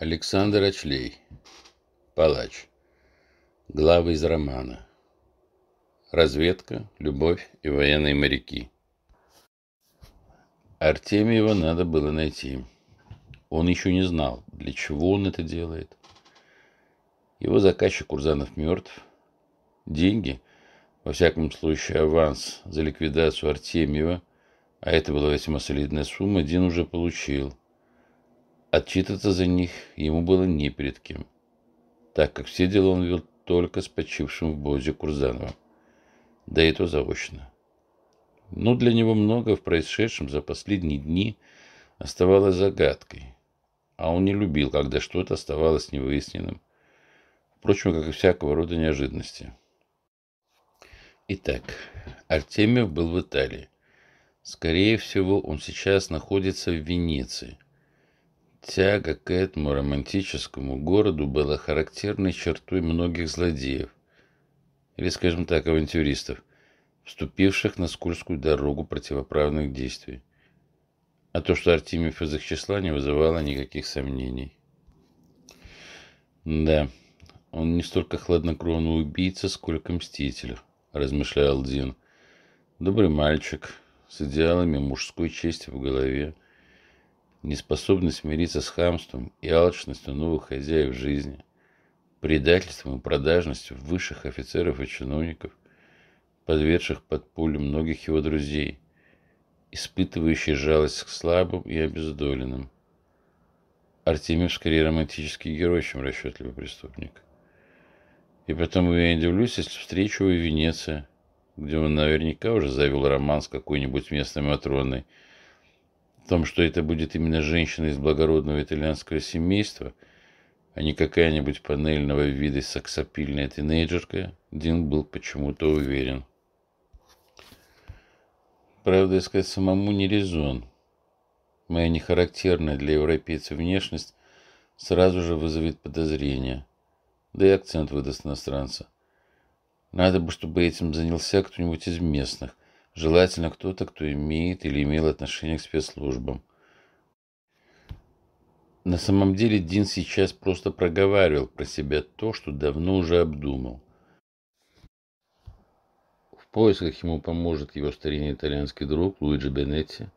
Александр Очлей. Палач. Главы из романа. Разведка, любовь и военные моряки. Артемьева надо было найти. Он еще не знал, для чего он это делает. Его заказчик Курзанов мертв. Деньги, во всяком случае аванс за ликвидацию Артемьева, а это была весьма солидная сумма, Дин уже получил. Отчитываться за них ему было не перед кем, так как все дела он вел только с почившим в Бозе Курзановым, да и то заочно. Но для него много в происшедшем за последние дни оставалось загадкой, а он не любил, когда что-то оставалось невыясненным, впрочем, как и всякого рода неожиданности. Итак, Артемьев был в Италии. Скорее всего, он сейчас находится в Венеции – Тяга к этому романтическому городу была характерной чертой многих злодеев, или, скажем так, авантюристов, вступивших на скользкую дорогу противоправных действий. А то, что Артемьев из их числа, не вызывало никаких сомнений. Да, он не столько хладнокровный убийца, сколько мститель, размышлял Дин. Добрый мальчик, с идеалами мужской чести в голове, неспособность смириться с хамством и алчностью новых хозяев жизни, предательством и продажностью высших офицеров и чиновников, подвергших под пулю многих его друзей, испытывающий жалость к слабым и обездоленным. Артемьев скорее романтический герой, чем расчетливый преступник. И потому я не удивлюсь, если встречу его в Венеции, где он наверняка уже завел роман с какой-нибудь местной Матроной, в том, что это будет именно женщина из благородного итальянского семейства, а не какая-нибудь панельного вида саксопильная тинейджерка, Дин был почему-то уверен. Правда, искать самому не резон. Моя нехарактерная для европейцев внешность сразу же вызовет подозрения, да и акцент выдаст иностранца. Надо бы, чтобы этим занялся кто-нибудь из местных – Желательно кто-то, кто имеет или имел отношение к спецслужбам. На самом деле Дин сейчас просто проговаривал про себя то, что давно уже обдумал. В поисках ему поможет его старинный итальянский друг Луиджи Бенетти,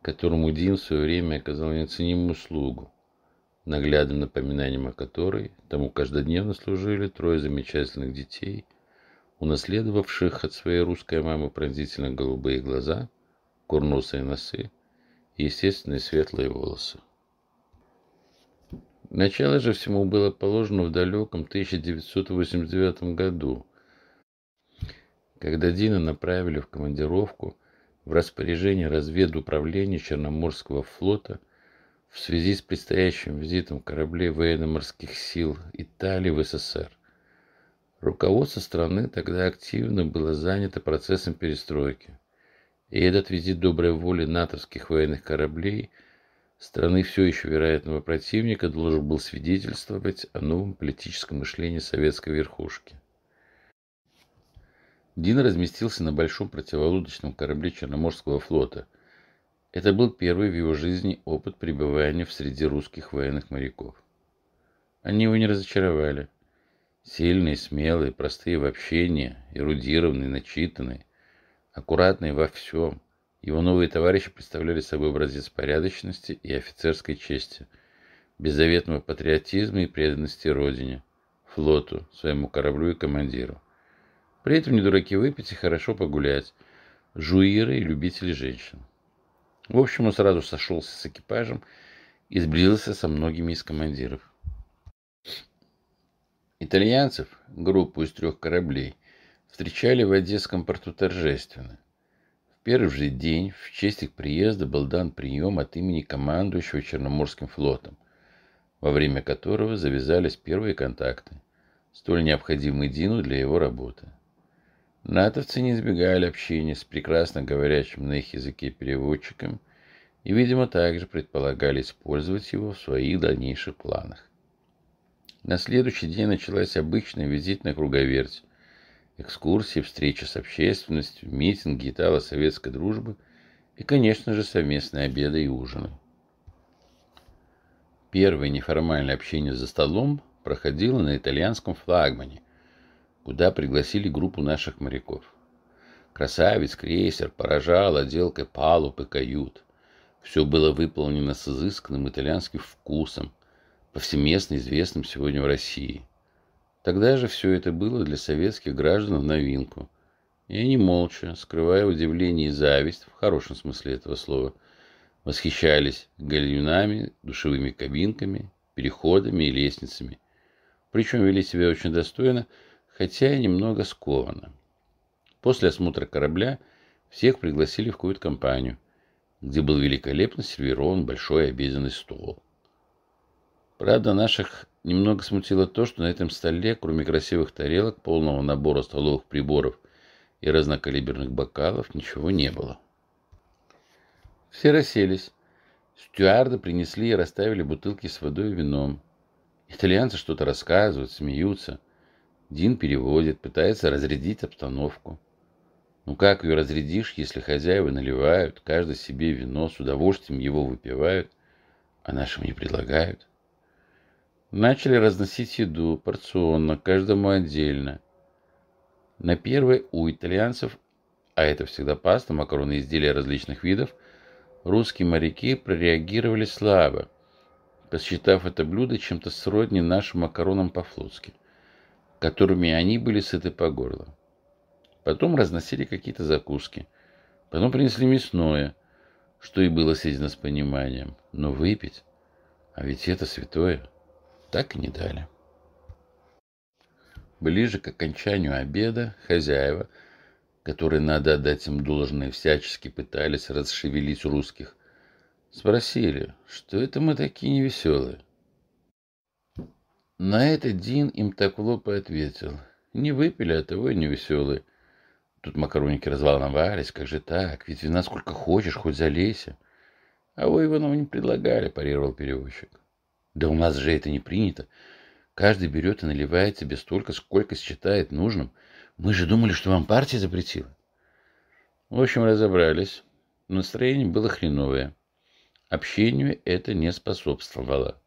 которому Дин в свое время оказал неоценимую услугу, наглядным напоминанием о которой тому каждодневно служили трое замечательных детей – унаследовавших от своей русской мамы пронзительно голубые глаза, курносые носы и естественные светлые волосы. Начало же всему было положено в далеком 1989 году, когда Дина направили в командировку в распоряжение разведуправления Черноморского флота в связи с предстоящим визитом кораблей военно-морских сил Италии в СССР. Руководство страны тогда активно было занято процессом перестройки. И этот визит доброй воли натовских военных кораблей страны все еще вероятного противника должен был свидетельствовать о новом политическом мышлении советской верхушки. Дин разместился на большом противолодочном корабле Черноморского флота. Это был первый в его жизни опыт пребывания в среде русских военных моряков. Они его не разочаровали. Сильные, смелые, простые в общении, эрудированные, начитанные, аккуратные во всем. Его новые товарищи представляли собой образец порядочности и офицерской чести, беззаветного патриотизма и преданности Родине, флоту, своему кораблю и командиру. При этом не дураки выпить и хорошо погулять, жуиры и любители женщин. В общем, он сразу сошелся с экипажем и сблизился со многими из командиров. Итальянцев, группу из трех кораблей, встречали в Одесском порту торжественно. В первый же день в честь их приезда был дан прием от имени командующего Черноморским флотом, во время которого завязались первые контакты, столь необходимые Дину для его работы. Натовцы не избегали общения с прекрасно говорящим на их языке переводчиком и, видимо, также предполагали использовать его в своих дальнейших планах. На следующий день началась обычная визитная круговерть. Экскурсии, встречи с общественностью, митинги итало-советской дружбы и, конечно же, совместные обеды и ужины. Первое неформальное общение за столом проходило на итальянском флагмане, куда пригласили группу наших моряков. Красавец крейсер поражал отделкой палуб и кают. Все было выполнено с изысканным итальянским вкусом, повсеместно известным сегодня в России. Тогда же все это было для советских граждан в новинку. И они молча, скрывая удивление и зависть, в хорошем смысле этого слова, восхищались гальюнами, душевыми кабинками, переходами и лестницами. Причем вели себя очень достойно, хотя и немного скованно. После осмотра корабля всех пригласили в кают-компанию, где был великолепно сервирован большой обеденный стол. Правда, наших немного смутило то, что на этом столе, кроме красивых тарелок, полного набора столовых приборов и разнокалиберных бокалов, ничего не было. Все расселись. Стюарды принесли и расставили бутылки с водой и вином. Итальянцы что-то рассказывают, смеются. Дин переводит, пытается разрядить обстановку. Ну как ее разрядишь, если хозяева наливают, каждый себе вино, с удовольствием его выпивают, а нашим не предлагают? Начали разносить еду порционно, каждому отдельно. На первой у итальянцев, а это всегда паста, макароны, изделия различных видов, русские моряки прореагировали слабо, посчитав это блюдо чем-то сродни нашим макаронам по-флотски, которыми они были сыты по горло. Потом разносили какие-то закуски. Потом принесли мясное, что и было съедено с пониманием. Но выпить, а ведь это святое, так и не дали. Ближе к окончанию обеда хозяева, которые, надо отдать им должное, всячески пытались расшевелить русских, спросили, что это мы такие невеселые. На это Дин им так и ответил. Не выпили, а того и невеселые. Тут макароники разволновались. Как же так? Ведь вина сколько хочешь, хоть залейся. А вы, Иванов, не предлагали, парировал переводчик. Да у нас же это не принято. Каждый берет и наливает себе столько, сколько считает нужным. Мы же думали, что вам партия запретила. В общем, разобрались. Настроение было хреновое. Общению это не способствовало.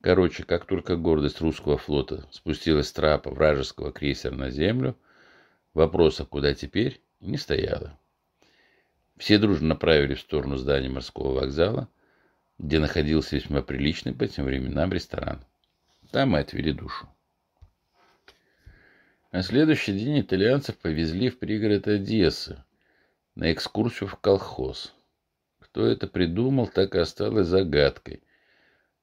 Короче, как только гордость русского флота спустилась с трапа вражеского крейсера на землю, Вопроса, куда теперь, не стояло. Все дружно направили в сторону здания морского вокзала, где находился весьма приличный по тем временам ресторан. Там мы отвели душу. На следующий день итальянцев повезли в пригород Одессы на экскурсию в колхоз. Кто это придумал, так и осталось загадкой.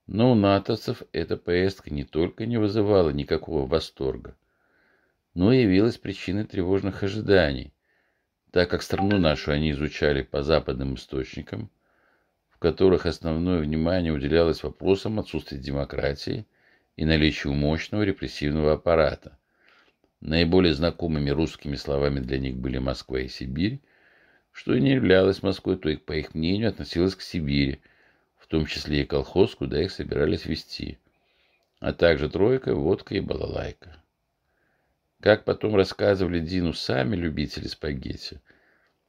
Но у натовцев эта поездка не только не вызывала никакого восторга, но явилась причиной тревожных ожиданий, так как страну нашу они изучали по западным источникам, в которых основное внимание уделялось вопросам отсутствия демократии и наличию мощного репрессивного аппарата. Наиболее знакомыми русскими словами для них были Москва и Сибирь, что и не являлось Москвой, то, по их мнению, относилось к Сибири, в том числе и колхоз, куда их собирались вести, а также тройка, водка и балалайка. Как потом рассказывали Дину сами любители спагетти,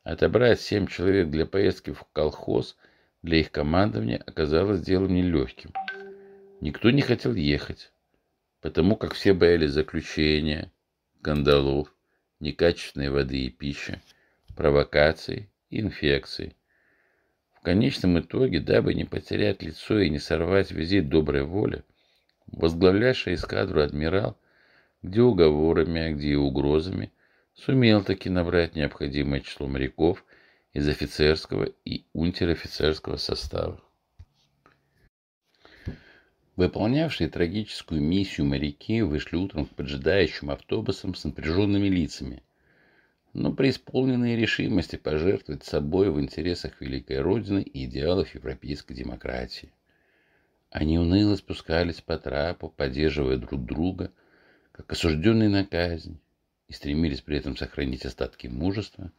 отобрать семь человек для поездки в колхоз для их командования оказалось делом нелегким. Никто не хотел ехать, потому как все боялись заключения, кандалов, некачественной воды и пищи, провокаций и инфекций. В конечном итоге, дабы не потерять лицо и не сорвать визит доброй воли, возглавлявший эскадру адмирал – где уговорами, а где и угрозами, сумел таки набрать необходимое число моряков из офицерского и унтер-офицерского состава. Выполнявшие трагическую миссию моряки вышли утром к поджидающим автобусам с напряженными лицами, но преисполненные решимости пожертвовать собой в интересах великой Родины и идеалов европейской демократии. Они уныло спускались по трапу, поддерживая друг друга – как осужденные на казнь, и стремились при этом сохранить остатки мужества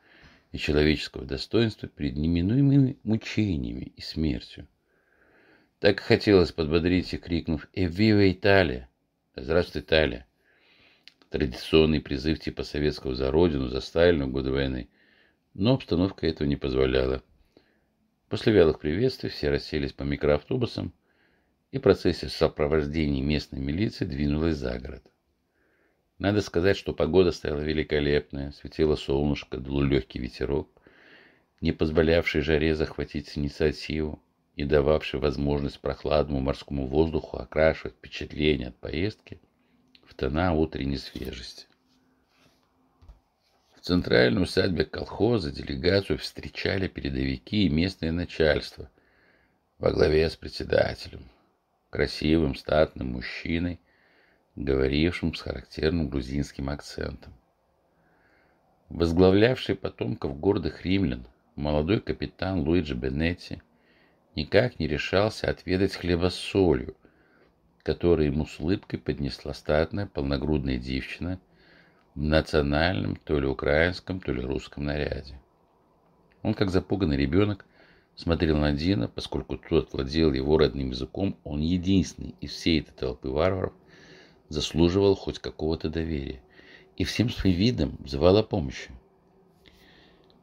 и человеческого достоинства перед неминуемыми мучениями и смертью. Так хотелось подбодрить их, крикнув «Эвива Италия!» «Здравствуй, Италия!» Традиционный призыв типа советского за родину, за Сталина годы войны. Но обстановка этого не позволяла. После вялых приветствий все расселись по микроавтобусам и процессия в сопровождении местной милиции двинулась за город. Надо сказать, что погода стояла великолепная, светило солнышко, дул легкий ветерок, не позволявший жаре захватить инициативу и дававший возможность прохладному морскому воздуху окрашивать впечатление от поездки в тона утренней свежести. В центральной усадьбе колхоза делегацию встречали передовики и местное начальство во главе с председателем, красивым статным мужчиной, говорившим с характерным грузинским акцентом. Возглавлявший потомков гордых римлян, молодой капитан Луиджи Бенетти никак не решался отведать хлеба с солью, который ему с улыбкой поднесла статная полногрудная девчина в национальном, то ли украинском, то ли русском наряде. Он, как запуганный ребенок, смотрел на Дина, поскольку тот владел его родным языком, он единственный из всей этой толпы варваров заслуживал хоть какого-то доверия и всем своим видом взывал о помощи.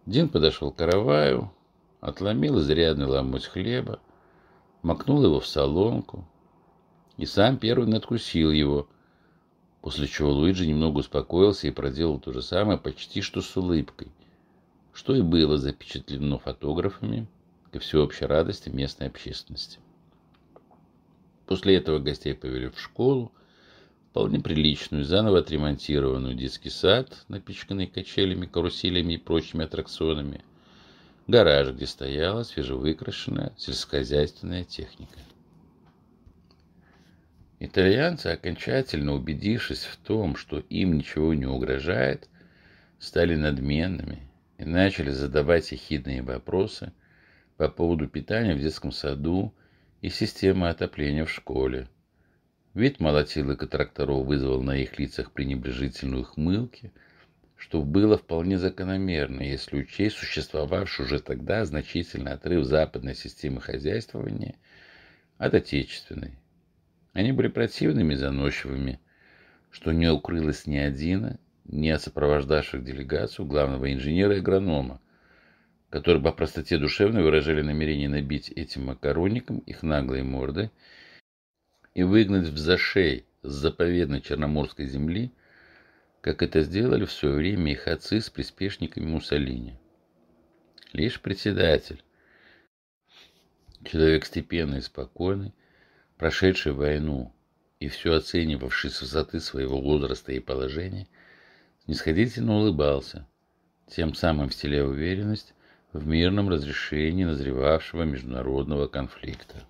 Дин подошел к караваю, отломил изрядный ломоть хлеба, макнул его в солонку и сам первый надкусил его, после чего Луиджи немного успокоился и проделал то же самое почти что с улыбкой, что и было запечатлено фотографами ко всеобщей радости местной общественности. После этого гостей повели в школу, вполне приличную, заново отремонтированную детский сад, напичканный качелями, каруселями и прочими аттракционами, гараж, где стояла свежевыкрашенная сельскохозяйственная техника. Итальянцы, окончательно убедившись в том, что им ничего не угрожает, стали надменными и начали задавать ехидные вопросы по поводу питания в детском саду и системы отопления в школе. Вид молотилок и тракторов вызвал на их лицах пренебрежительную хмылки, что было вполне закономерно, если учесть существовавший уже тогда значительный отрыв западной системы хозяйствования от отечественной. Они были противными заносчивыми, что не укрылось ни один, ни от сопровождавших делегацию главного инженера и агронома, которые по простоте душевной выражали намерение набить этим макаронникам их наглые морды и выгнать в зашей с заповедной Черноморской земли, как это сделали в свое время их отцы с приспешниками Муссолини. Лишь председатель, человек степенный и спокойный, прошедший войну и все оценивавший с высоты своего возраста и положения, снисходительно улыбался, тем самым вселяя уверенность в мирном разрешении назревавшего международного конфликта.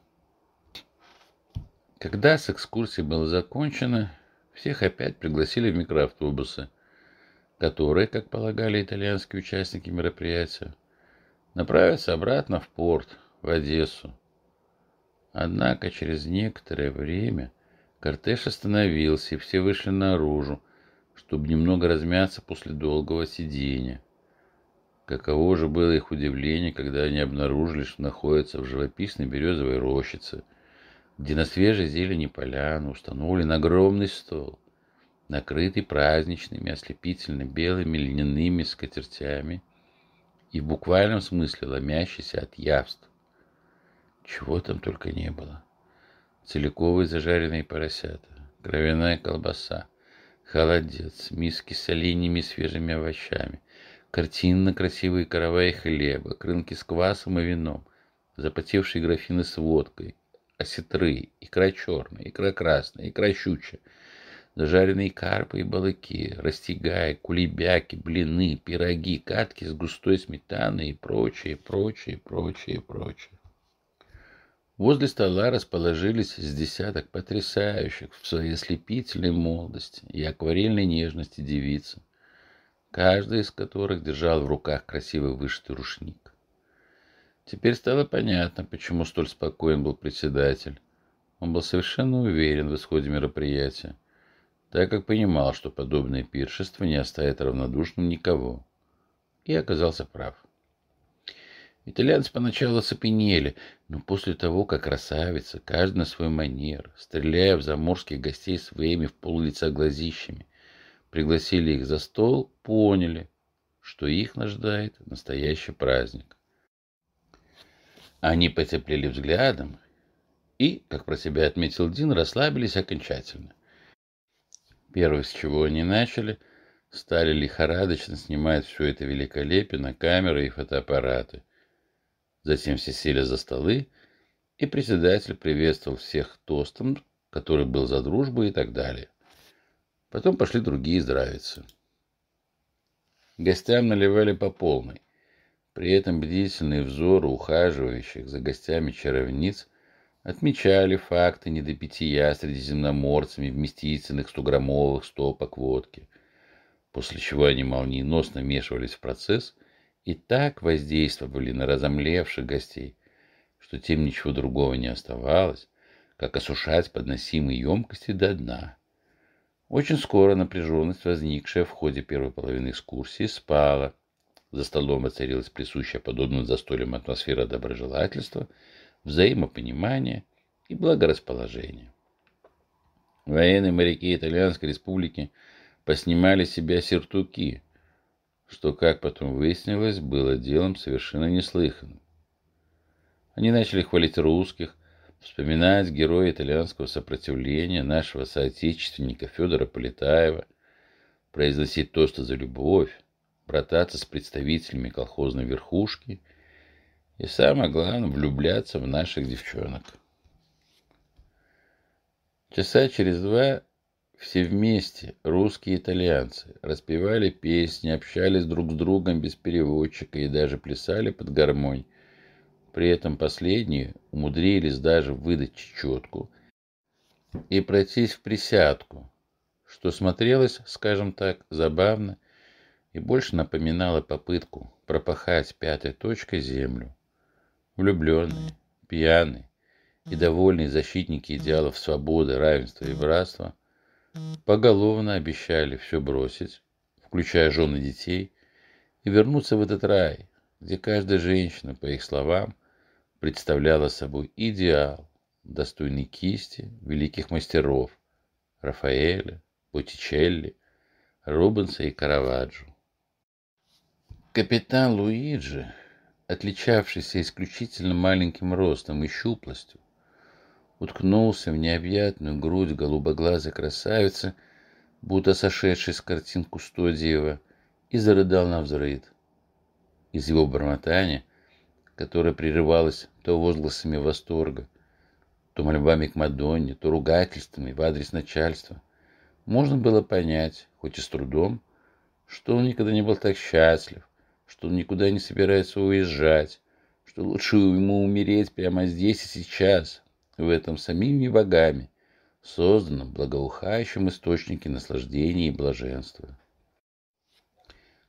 Когда с экскурсией было закончено, всех опять пригласили в микроавтобусы, которые, как полагали итальянские участники мероприятия, направятся обратно в порт, в Одессу, Однако через некоторое время кортеж остановился, и все вышли наружу, чтобы немного размяться после долгого сидения. Каково же было их удивление, когда они обнаружили, что находятся в живописной березовой рощице, где на свежей зелени поляну установлен огромный стол, накрытый праздничными ослепительно белыми льняными скатертями и в буквальном смысле ломящийся от явств. Чего там только не было. Целиковые зажаренные поросята, кровяная колбаса, холодец, миски с оленями свежими овощами, картинно красивые караваи хлеба, крынки с квасом и вином, запотевшие графины с водкой, осетры, икра черная, икра красная, икра щучья, зажаренные карпы и балыки, растягай, кулебяки, блины, пироги, катки с густой сметаной и прочее, прочее, прочее, прочее. Возле стола расположились с десяток потрясающих в своей ослепительной молодости и акварельной нежности девиц, каждая из которых держал в руках красивый вышитый рушник. Теперь стало понятно, почему столь спокоен был председатель. Он был совершенно уверен в исходе мероприятия, так как понимал, что подобное пиршество не оставит равнодушным никого. И оказался прав. Итальянцы поначалу оцепенели, но после того, как красавица, каждый на свой манер, стреляя в заморских гостей своими в пол глазищами, пригласили их за стол, поняли, что их наждает настоящий праздник. Они потеплели взглядом и, как про себя отметил Дин, расслабились окончательно. Первое, с чего они начали, стали лихорадочно снимать все это великолепие на камеры и фотоаппараты. Затем все сели за столы, и председатель приветствовал всех тостом, который был за дружбу и так далее. Потом пошли другие здравицы. Гостям наливали по полной. При этом бдительные взоры ухаживающих за гостями чаровниц отмечали факты недопития средиземноморцами вместительных стограммовых стопок водки, после чего они молниеносно вмешивались в процесс и так воздействовали на разомлевших гостей, что тем ничего другого не оставалось, как осушать подносимые емкости до дна. Очень скоро напряженность, возникшая в ходе первой половины экскурсии, спала. За столом воцарилась присущая подобным застольям атмосфера доброжелательства, взаимопонимания и благорасположения. Военные моряки Итальянской республики поснимали себя сертуки, что, как потом выяснилось, было делом совершенно неслыханным. Они начали хвалить русских, вспоминать героя итальянского сопротивления, нашего соотечественника Федора Полетаева, произносить тосты за любовь, брататься с представителями колхозной верхушки и, самое главное, влюбляться в наших девчонок. Часа через два все вместе, русские и итальянцы, распевали песни, общались друг с другом без переводчика и даже плясали под гармонь, при этом последние умудрились даже выдать чечетку и пройтись в присядку, что смотрелось, скажем так, забавно и больше напоминало попытку пропахать пятой точкой землю. Влюбленные, пьяные и довольные защитники идеалов свободы, равенства и братства поголовно обещали все бросить, включая жены детей, и вернуться в этот рай, где каждая женщина, по их словам, представляла собой идеал, достойный кисти великих мастеров Рафаэля, Боттичелли, Рубенса и Караваджо. Капитан Луиджи, отличавшийся исключительно маленьким ростом и щуплостью, уткнулся в необъятную грудь голубоглазой красавицы, будто сошедшей с картин Кустодиева, и зарыдал на взрыд. Из его бормотания – которая прерывалась то возгласами восторга, то мольбами к Мадонне, то ругательствами в адрес начальства. Можно было понять, хоть и с трудом, что он никогда не был так счастлив, что он никуда не собирается уезжать, что лучше ему умереть прямо здесь и сейчас, в этом самими богами, созданном благоухающем источнике наслаждения и блаженства.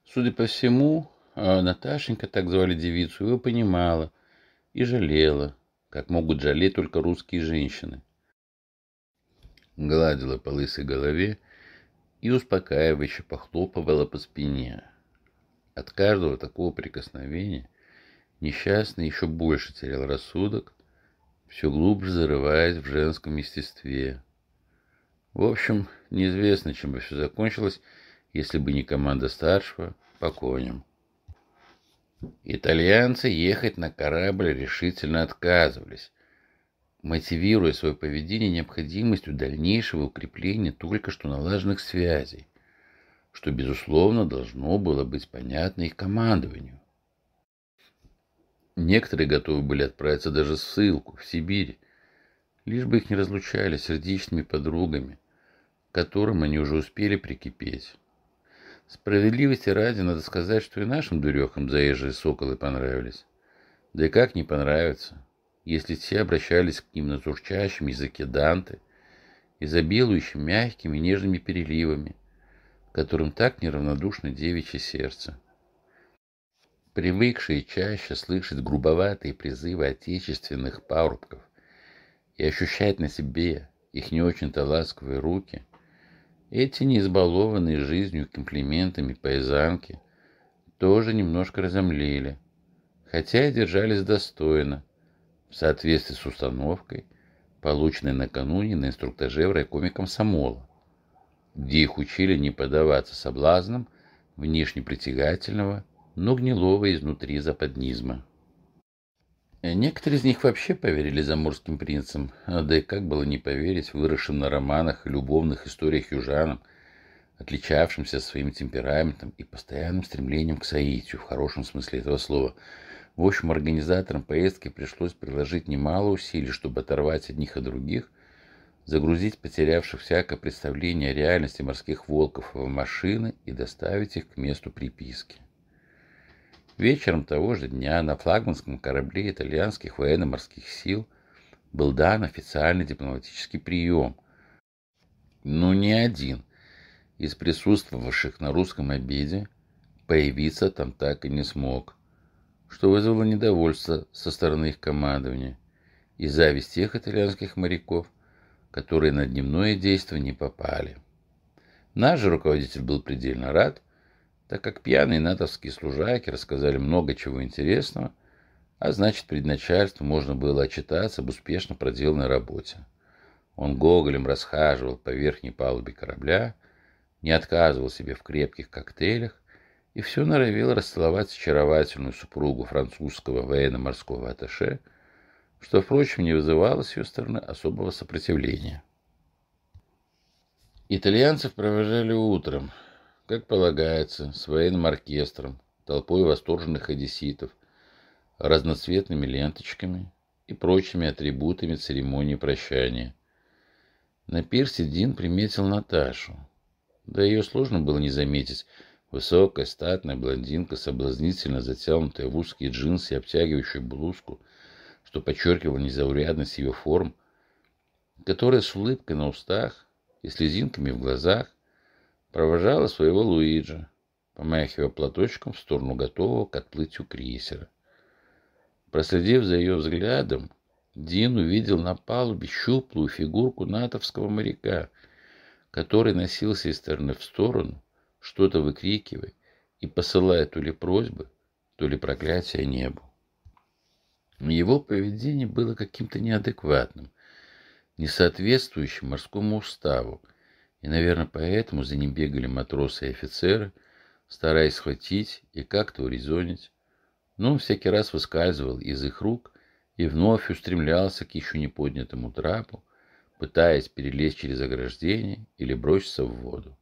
Судя по всему, а Наташенька, так звали девицу, его понимала и жалела, как могут жалеть только русские женщины. Гладила по лысой голове и успокаивающе похлопывала по спине. От каждого такого прикосновения несчастный еще больше терял рассудок, все глубже зарываясь в женском естестве. В общем, неизвестно, чем бы все закончилось, если бы не команда старшего по коням. Итальянцы ехать на корабль решительно отказывались, мотивируя свое поведение необходимостью дальнейшего укрепления только что налаженных связей, что, безусловно, должно было быть понятно их командованию. Некоторые готовы были отправиться даже в ссылку, в Сибирь, лишь бы их не разлучали сердечными подругами, к которым они уже успели прикипеть. Справедливости ради надо сказать, что и нашим дурехам заезжие соколы понравились. Да и как не понравится, если все обращались к ним на журчащем языке Данте, изобилующим мягкими нежными переливами, которым так неравнодушно девичье сердце. Привыкшие чаще слышать грубоватые призывы отечественных парубков и ощущать на себе их не очень-то ласковые руки – эти неизбалованные жизнью комплиментами пейзанки тоже немножко разомлели, хотя и держались достойно, в соответствии с установкой, полученной накануне на инструктаже в райкоме комсомола, где их учили не поддаваться соблазнам внешне притягательного, но гнилого изнутри западнизма. Некоторые из них вообще поверили заморским принцам, да и как было не поверить выросшим на романах и любовных историях южанам, отличавшимся своим темпераментом и постоянным стремлением к соитию, в хорошем смысле этого слова. В общем, организаторам поездки пришлось приложить немало усилий, чтобы оторвать одних от других, загрузить потерявших всякое представление о реальности морских волков в машины и доставить их к месту приписки. Вечером того же дня на флагманском корабле итальянских военно-морских сил был дан официальный дипломатический прием. Но ни один из присутствовавших на русском обеде появиться там так и не смог, что вызвало недовольство со стороны их командования и зависть тех итальянских моряков, которые на дневное действие не попали. Наш же руководитель был предельно рад, так как пьяные натовские служаки рассказали много чего интересного, а значит, перед начальством можно было отчитаться об успешно проделанной работе. Он гоголем расхаживал по верхней палубе корабля, не отказывал себе в крепких коктейлях и все норовил расцеловать очаровательную супругу французского военно-морского атташе, что, впрочем, не вызывало с ее стороны особого сопротивления. Итальянцев провожали утром, как полагается, с военным оркестром, толпой восторженных одесситов, разноцветными ленточками и прочими атрибутами церемонии прощания. На пирсе Дин приметил Наташу. Да ее сложно было не заметить. Высокая, статная блондинка, соблазнительно затянутая в узкие джинсы и обтягивающую блузку, что подчеркивало незаурядность ее форм, которая с улыбкой на устах и слезинками в глазах провожала своего Луиджи, помахивая платочком в сторону готового к отплытию крейсера. Проследив за ее взглядом, Дин увидел на палубе щуплую фигурку натовского моряка, который носился из стороны в сторону, что-то выкрикивая и посылая то ли просьбы, то ли проклятия небу. Его поведение было каким-то неадекватным, несоответствующим морскому уставу, и, наверное, поэтому за ним бегали матросы и офицеры, стараясь схватить и как-то урезонить. Но он всякий раз выскальзывал из их рук и вновь устремлялся к еще не поднятому трапу, пытаясь перелезть через ограждение или броситься в воду.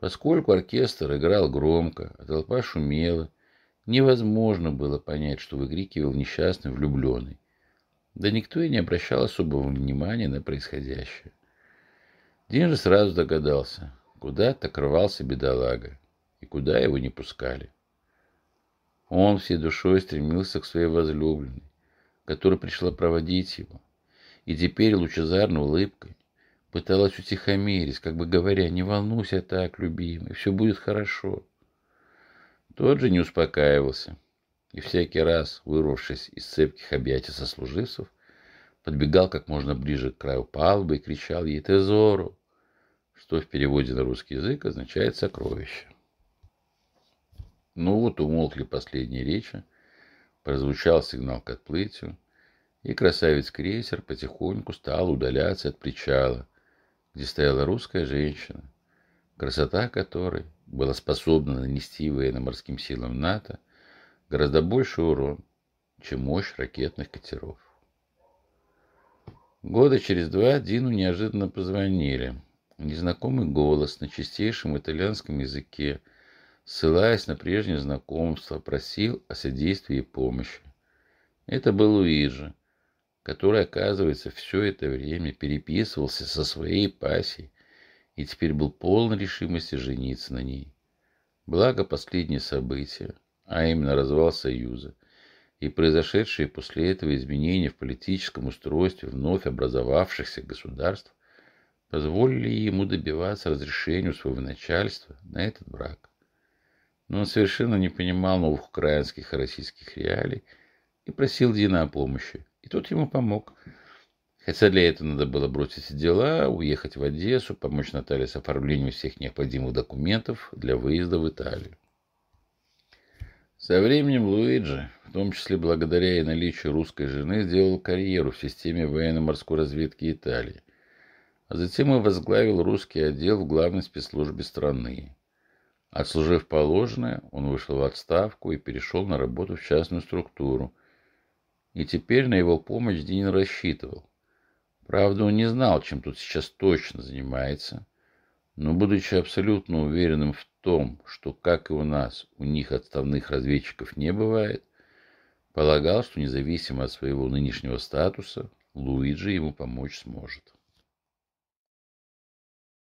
Поскольку оркестр играл громко, а толпа шумела, невозможно было понять, что выкрикивал несчастный влюбленный. Да никто и не обращал особого внимания на происходящее. Дин сразу догадался, куда так рвался бедолага и куда его не пускали. Он всей душой стремился к своей возлюбленной, которая пришла проводить его, и теперь лучезарной улыбкой пыталась утихомирить, как бы говоря, не волнуйся так, любимый, все будет хорошо. Тот же не успокаивался, и всякий раз, вырвавшись из цепких объятий сослуживцев, подбегал как можно ближе к краю палубы и кричал ей «Тезору! что в переводе на русский язык означает «сокровище». Ну вот умолкли последние речи, прозвучал сигнал к отплытию, и красавец-крейсер потихоньку стал удаляться от причала, где стояла русская женщина, красота которой была способна нанести военно-морским силам НАТО гораздо больший урон, чем мощь ракетных катеров. Года через два Дину неожиданно позвонили – Незнакомый голос на чистейшем итальянском языке, ссылаясь на прежнее знакомство, просил о содействии и помощи. Это был Луиджи, который, оказывается, все это время переписывался со своей пассией и теперь был полон решимости жениться на ней. Благо последние события, а именно развал Союза, и произошедшие после этого изменения в политическом устройстве вновь образовавшихся государств, позволили ему добиваться разрешения у своего начальства на этот брак. Но он совершенно не понимал новых украинских и российских реалий и просил Дина о помощи. И тот ему помог. Хотя для этого надо было бросить дела, уехать в Одессу, помочь Наталье с оформлением всех необходимых документов для выезда в Италию. Со временем Луиджи, в том числе благодаря и наличию русской жены, сделал карьеру в системе военно-морской разведки Италии а затем и возглавил русский отдел в главной спецслужбе страны. Отслужив положенное, он вышел в отставку и перешел на работу в частную структуру, и теперь на его помощь Дин рассчитывал. Правда, он не знал, чем тут сейчас точно занимается, но, будучи абсолютно уверенным в том, что, как и у нас, у них отставных разведчиков не бывает, полагал, что независимо от своего нынешнего статуса, Луиджи ему помочь сможет.